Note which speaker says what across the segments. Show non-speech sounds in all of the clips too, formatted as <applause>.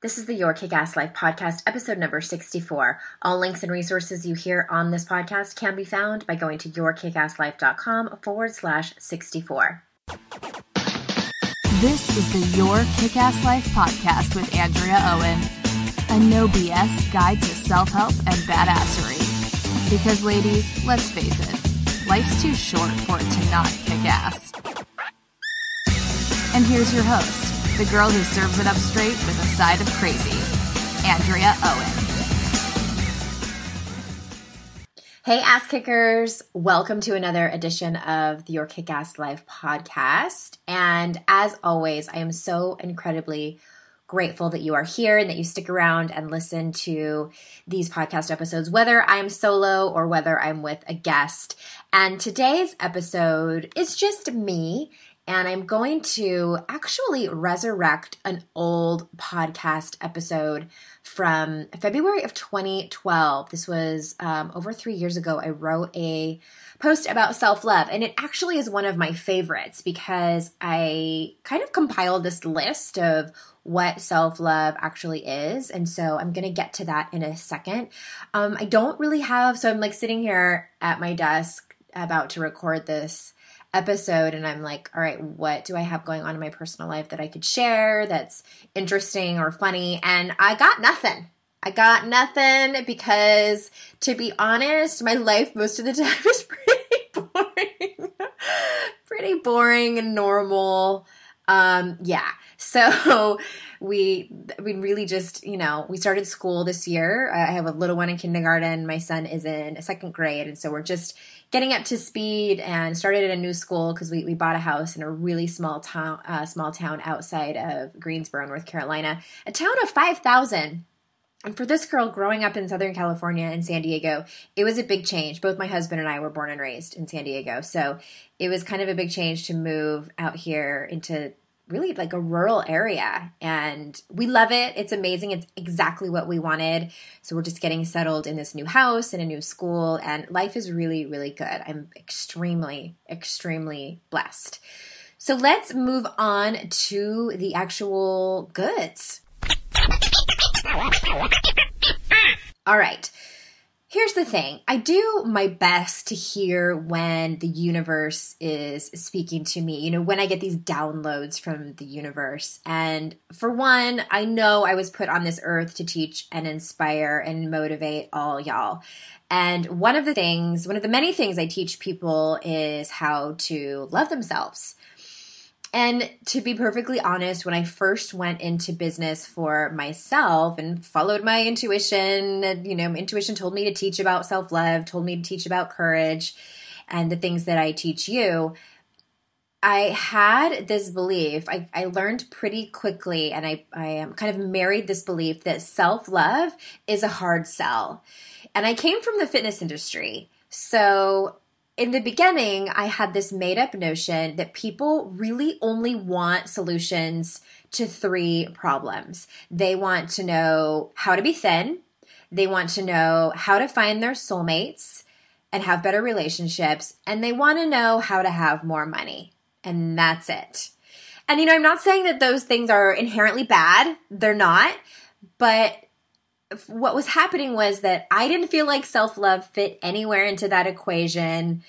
Speaker 1: This is the Your Kick Ass Life podcast, episode number 64. All links and resources you hear on this podcast can be found by going to yourkickasslife.com forward slash 64.
Speaker 2: This is the Your Kick Ass Life podcast with Andrea Owen, a no BS guide to self help and badassery. Because, ladies, let's face it, life's too short for it to not kick ass. And here's your host the girl who serves it up straight with a side of crazy, Andrea Owen.
Speaker 1: Hey, ass kickers. Welcome to another edition of the Your Kick Ass Life podcast. And as always, I am so incredibly grateful that you are here and that you stick around and listen to these podcast episodes, whether I'm solo or whether I'm with a guest. And today's episode is just me and I'm going to actually resurrect an old podcast episode from February of 2012. This was um, over three years ago. I wrote a post about self love, and it actually is one of my favorites because I kind of compiled this list of what self love actually is. And so I'm going to get to that in a second. Um, I don't really have, so I'm like sitting here at my desk about to record this episode and I'm like, all right, what do I have going on in my personal life that I could share that's interesting or funny? And I got nothing. I got nothing because to be honest, my life most of the <laughs> time is pretty boring. <laughs> pretty boring and normal. Um, yeah. <laughs> So we we really just you know we started school this year. I have a little one in kindergarten. My son is in second grade, and so we're just getting up to speed and started at a new school because we, we bought a house in a really small town uh, small town outside of Greensboro, North Carolina, a town of five thousand. And for this girl growing up in Southern California and San Diego, it was a big change. Both my husband and I were born and raised in San Diego. So it was kind of a big change to move out here into really like a rural area and we love it. It's amazing. It's exactly what we wanted. So we're just getting settled in this new house in a new school and life is really really good. I'm extremely extremely blessed. So let's move on to the actual goods. All right. Here's the thing I do my best to hear when the universe is speaking to me, you know, when I get these downloads from the universe. And for one, I know I was put on this earth to teach and inspire and motivate all y'all. And one of the things, one of the many things I teach people is how to love themselves. And to be perfectly honest, when I first went into business for myself and followed my intuition, you know, intuition told me to teach about self love, told me to teach about courage and the things that I teach you. I had this belief, I, I learned pretty quickly, and I, I am kind of married this belief that self love is a hard sell. And I came from the fitness industry. So in the beginning, I had this made up notion that people really only want solutions to three problems. They want to know how to be thin, they want to know how to find their soulmates and have better relationships, and they want to know how to have more money. And that's it. And you know, I'm not saying that those things are inherently bad, they're not, but what was happening was that I didn't feel like self love fit anywhere into that equation.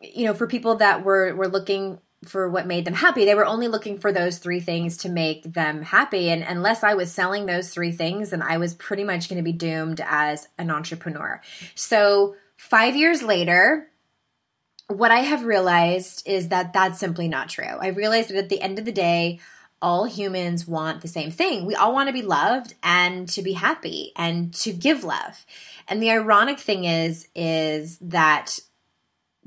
Speaker 1: You know, for people that were were looking for what made them happy, they were only looking for those three things to make them happy. And unless I was selling those three things, then I was pretty much going to be doomed as an entrepreneur. So five years later, what I have realized is that that's simply not true. I realized that at the end of the day, all humans want the same thing. We all want to be loved and to be happy and to give love. And the ironic thing is is that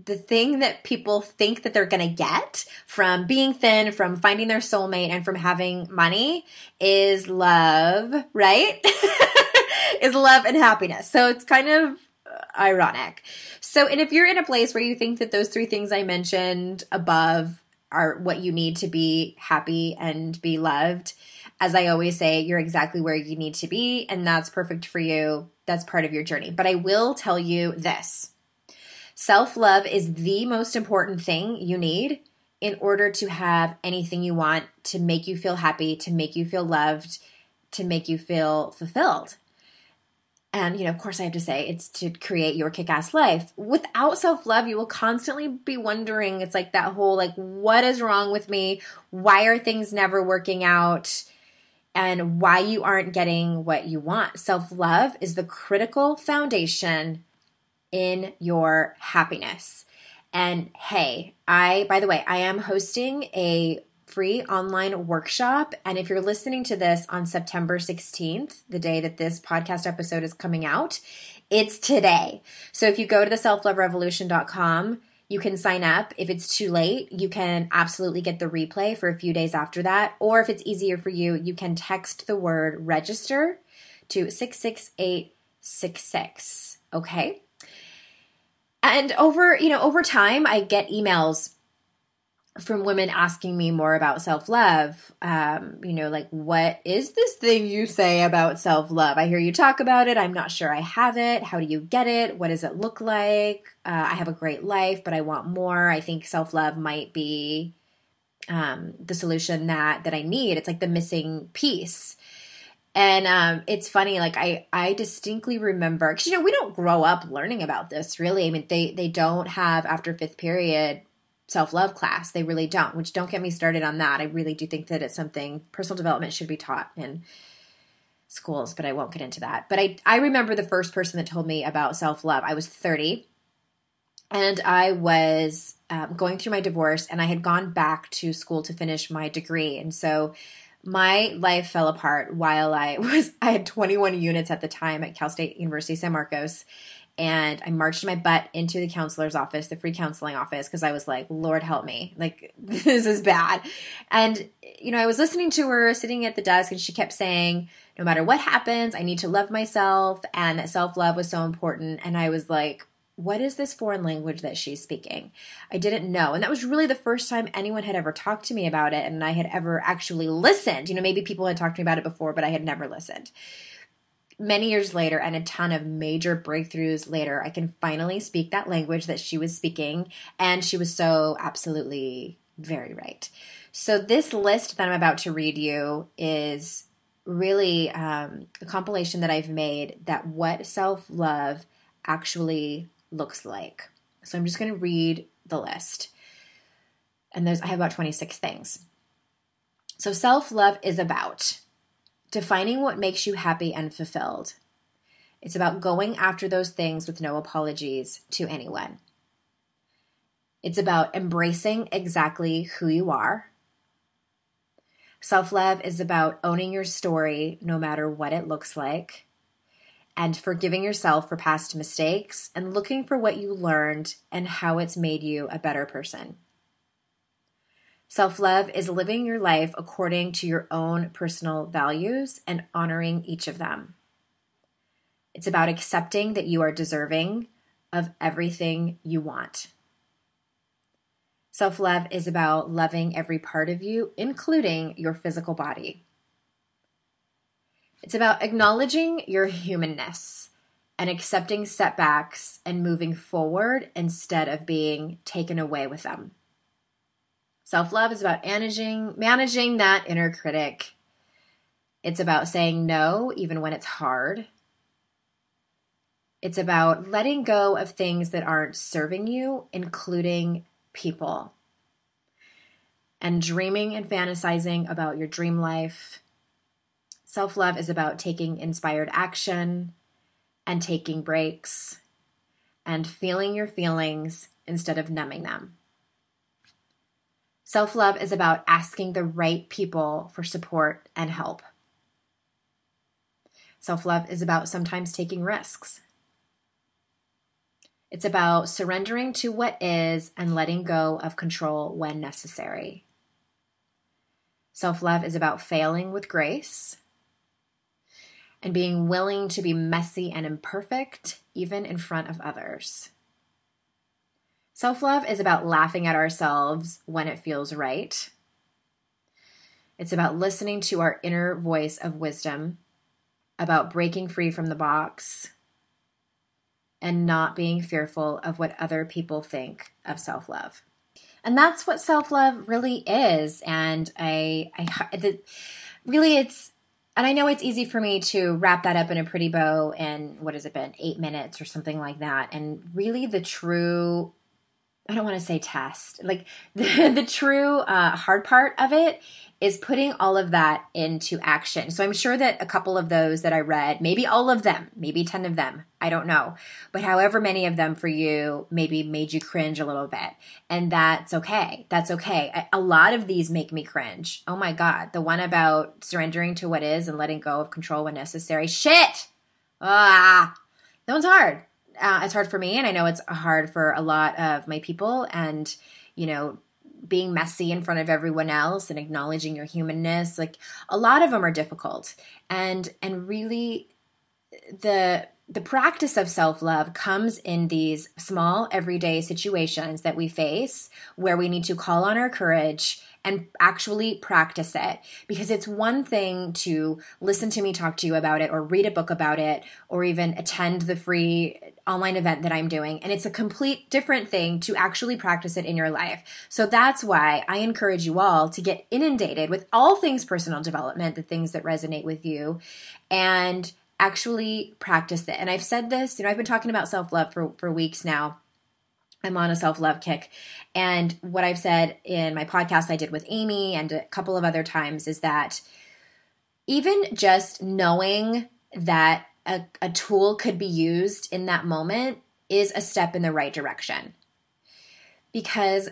Speaker 1: the thing that people think that they're going to get from being thin, from finding their soulmate and from having money is love, right? <laughs> is love and happiness. So it's kind of uh, ironic. So, and if you're in a place where you think that those three things I mentioned above are what you need to be happy and be loved. As I always say, you're exactly where you need to be, and that's perfect for you. That's part of your journey. But I will tell you this self love is the most important thing you need in order to have anything you want to make you feel happy, to make you feel loved, to make you feel fulfilled. And, you know, of course, I have to say it's to create your kick ass life. Without self love, you will constantly be wondering it's like that whole, like, what is wrong with me? Why are things never working out? And why you aren't getting what you want. Self love is the critical foundation in your happiness. And hey, I, by the way, I am hosting a free online workshop. And if you're listening to this on September 16th, the day that this podcast episode is coming out, it's today. So if you go to the selfloverevolution.com, you can sign up. If it's too late, you can absolutely get the replay for a few days after that. Or if it's easier for you, you can text the word register to 66866. Okay. And over, you know, over time, I get emails from women asking me more about self love. Um, you know, like, what is this thing you say about self love? I hear you talk about it. I'm not sure I have it. How do you get it? What does it look like? Uh, I have a great life, but I want more. I think self love might be um, the solution that that I need. It's like the missing piece. And um, it's funny, like I, I distinctly remember because you know we don't grow up learning about this really. I mean, they they don't have after fifth period self love class. They really don't, which don't get me started on that. I really do think that it's something personal development should be taught in schools, but I won't get into that. But I, I remember the first person that told me about self love. I was 30 and I was um, going through my divorce and I had gone back to school to finish my degree. And so my life fell apart while I <laughs> was, I had 21 units at the time at Cal State University San Marcos and I marched my butt into the counselor's office, the free counseling office, because I was like, Lord help me. Like, <laughs> this is bad. And, you know, I was listening to her sitting at the desk and she kept saying, no matter what happens, I need to love myself and that self love was so important. And I was like, what is this foreign language that she's speaking? I didn't know. And that was really the first time anyone had ever talked to me about it and I had ever actually listened. You know, maybe people had talked to me about it before, but I had never listened many years later and a ton of major breakthroughs later, I can finally speak that language that she was speaking. And she was so absolutely very right. So, this list that I'm about to read you is really um, a compilation that I've made that what self love actually looks like. So, I'm just going to read the list. And there's, I have about 26 things. So, self love is about defining what makes you happy and fulfilled. It's about going after those things with no apologies to anyone. It's about embracing exactly who you are. Self love is about owning your story no matter what it looks like, and forgiving yourself for past mistakes and looking for what you learned and how it's made you a better person. Self love is living your life according to your own personal values and honoring each of them. It's about accepting that you are deserving of everything you want. Self love is about loving every part of you, including your physical body. It's about acknowledging your humanness and accepting setbacks and moving forward instead of being taken away with them. Self love is about managing managing that inner critic. It's about saying no even when it's hard. It's about letting go of things that aren't serving you, including people. And dreaming and fantasizing about your dream life. Self love is about taking inspired action and taking breaks and feeling your feelings instead of numbing them. Self love is about asking the right people for support and help. Self love is about sometimes taking risks. It's about surrendering to what is and letting go of control when necessary. Self love is about failing with grace and being willing to be messy and imperfect, even in front of others. Self love is about laughing at ourselves when it feels right. It's about listening to our inner voice of wisdom, about breaking free from the box, and not being fearful of what other people think of self love. And that's what self love really is. And I, I the, really, it's and I know it's easy for me to wrap that up in a pretty bow in what has it been, eight minutes or something like that. And really, the true I don't want to say test. Like <laughs> the, the true uh, hard part of it is putting all of that into action. So I'm sure that a couple of those that I read, maybe all of them, maybe 10 of them, I don't know, but however many of them for you maybe made you cringe a little bit. And that's okay. That's okay. A lot of these make me cringe. Oh my God. The one about surrendering to what is and letting go of control when necessary. Shit. Ah, that one's hard. Uh, it's hard for me, and I know it's hard for a lot of my people. And, you know, being messy in front of everyone else and acknowledging your humanness like a lot of them are difficult and and really the the practice of self-love comes in these small everyday situations that we face where we need to call on our courage and actually practice it because it's one thing to listen to me talk to you about it or read a book about it or even attend the free online event that I'm doing and it's a complete different thing to actually practice it in your life. So that's why I encourage you all to get inundated with all things personal development, the things that resonate with you and actually practice it. And I've said this, you know, I've been talking about self-love for for weeks now I'm on a self love kick. And what I've said in my podcast I did with Amy and a couple of other times is that even just knowing that a, a tool could be used in that moment is a step in the right direction. Because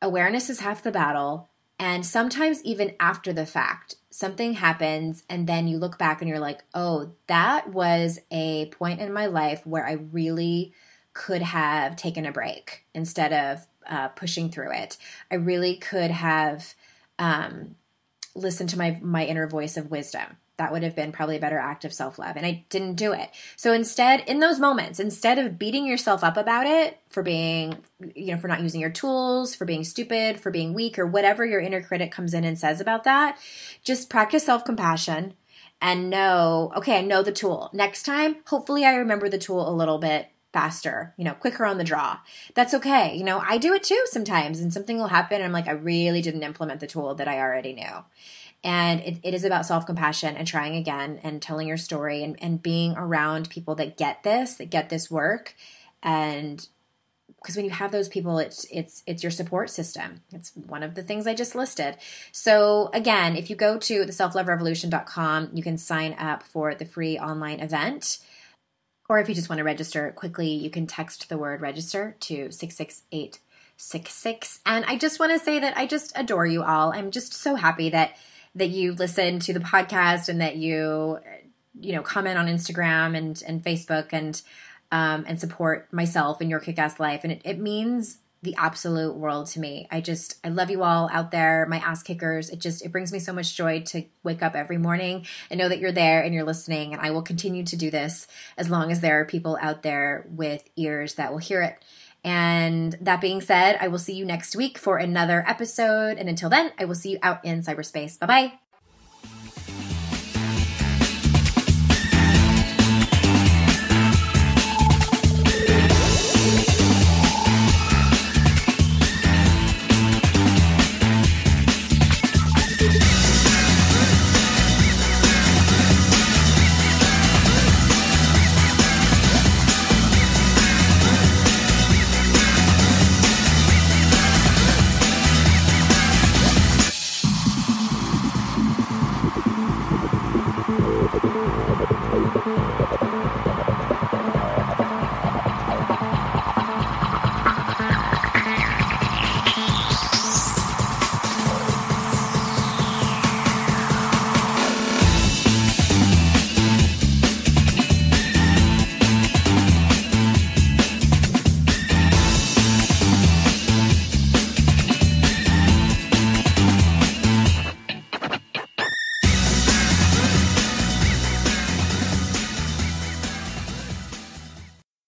Speaker 1: awareness is half the battle. And sometimes, even after the fact, something happens, and then you look back and you're like, oh, that was a point in my life where I really could have taken a break instead of uh, pushing through it. I really could have um, listened to my my inner voice of wisdom. That would have been probably a better act of self love, and I didn't do it. So instead, in those moments, instead of beating yourself up about it for being, you know, for not using your tools, for being stupid, for being weak, or whatever your inner critic comes in and says about that, just practice self compassion and know, okay, I know the tool. Next time, hopefully, I remember the tool a little bit faster, you know, quicker on the draw. That's okay. You know, I do it too sometimes and something will happen and I'm like, I really didn't implement the tool that I already knew. And it, it is about self compassion and trying again and telling your story and, and being around people that get this, that get this work. And because when you have those people, it's it's it's your support system. It's one of the things I just listed. So again, if you go to the selfloverevolution.com, you can sign up for the free online event. Or if you just want to register quickly, you can text the word register to 66866. And I just want to say that I just adore you all. I'm just so happy that that you listen to the podcast and that you you know comment on Instagram and and Facebook and um, and support myself and your kick-ass life. And it, it means the absolute world to me. I just I love you all out there, my ass kickers. It just it brings me so much joy to wake up every morning and know that you're there and you're listening and I will continue to do this as long as there are people out there with ears that will hear it. And that being said, I will see you next week for another episode and until then, I will see you out in cyberspace. Bye-bye.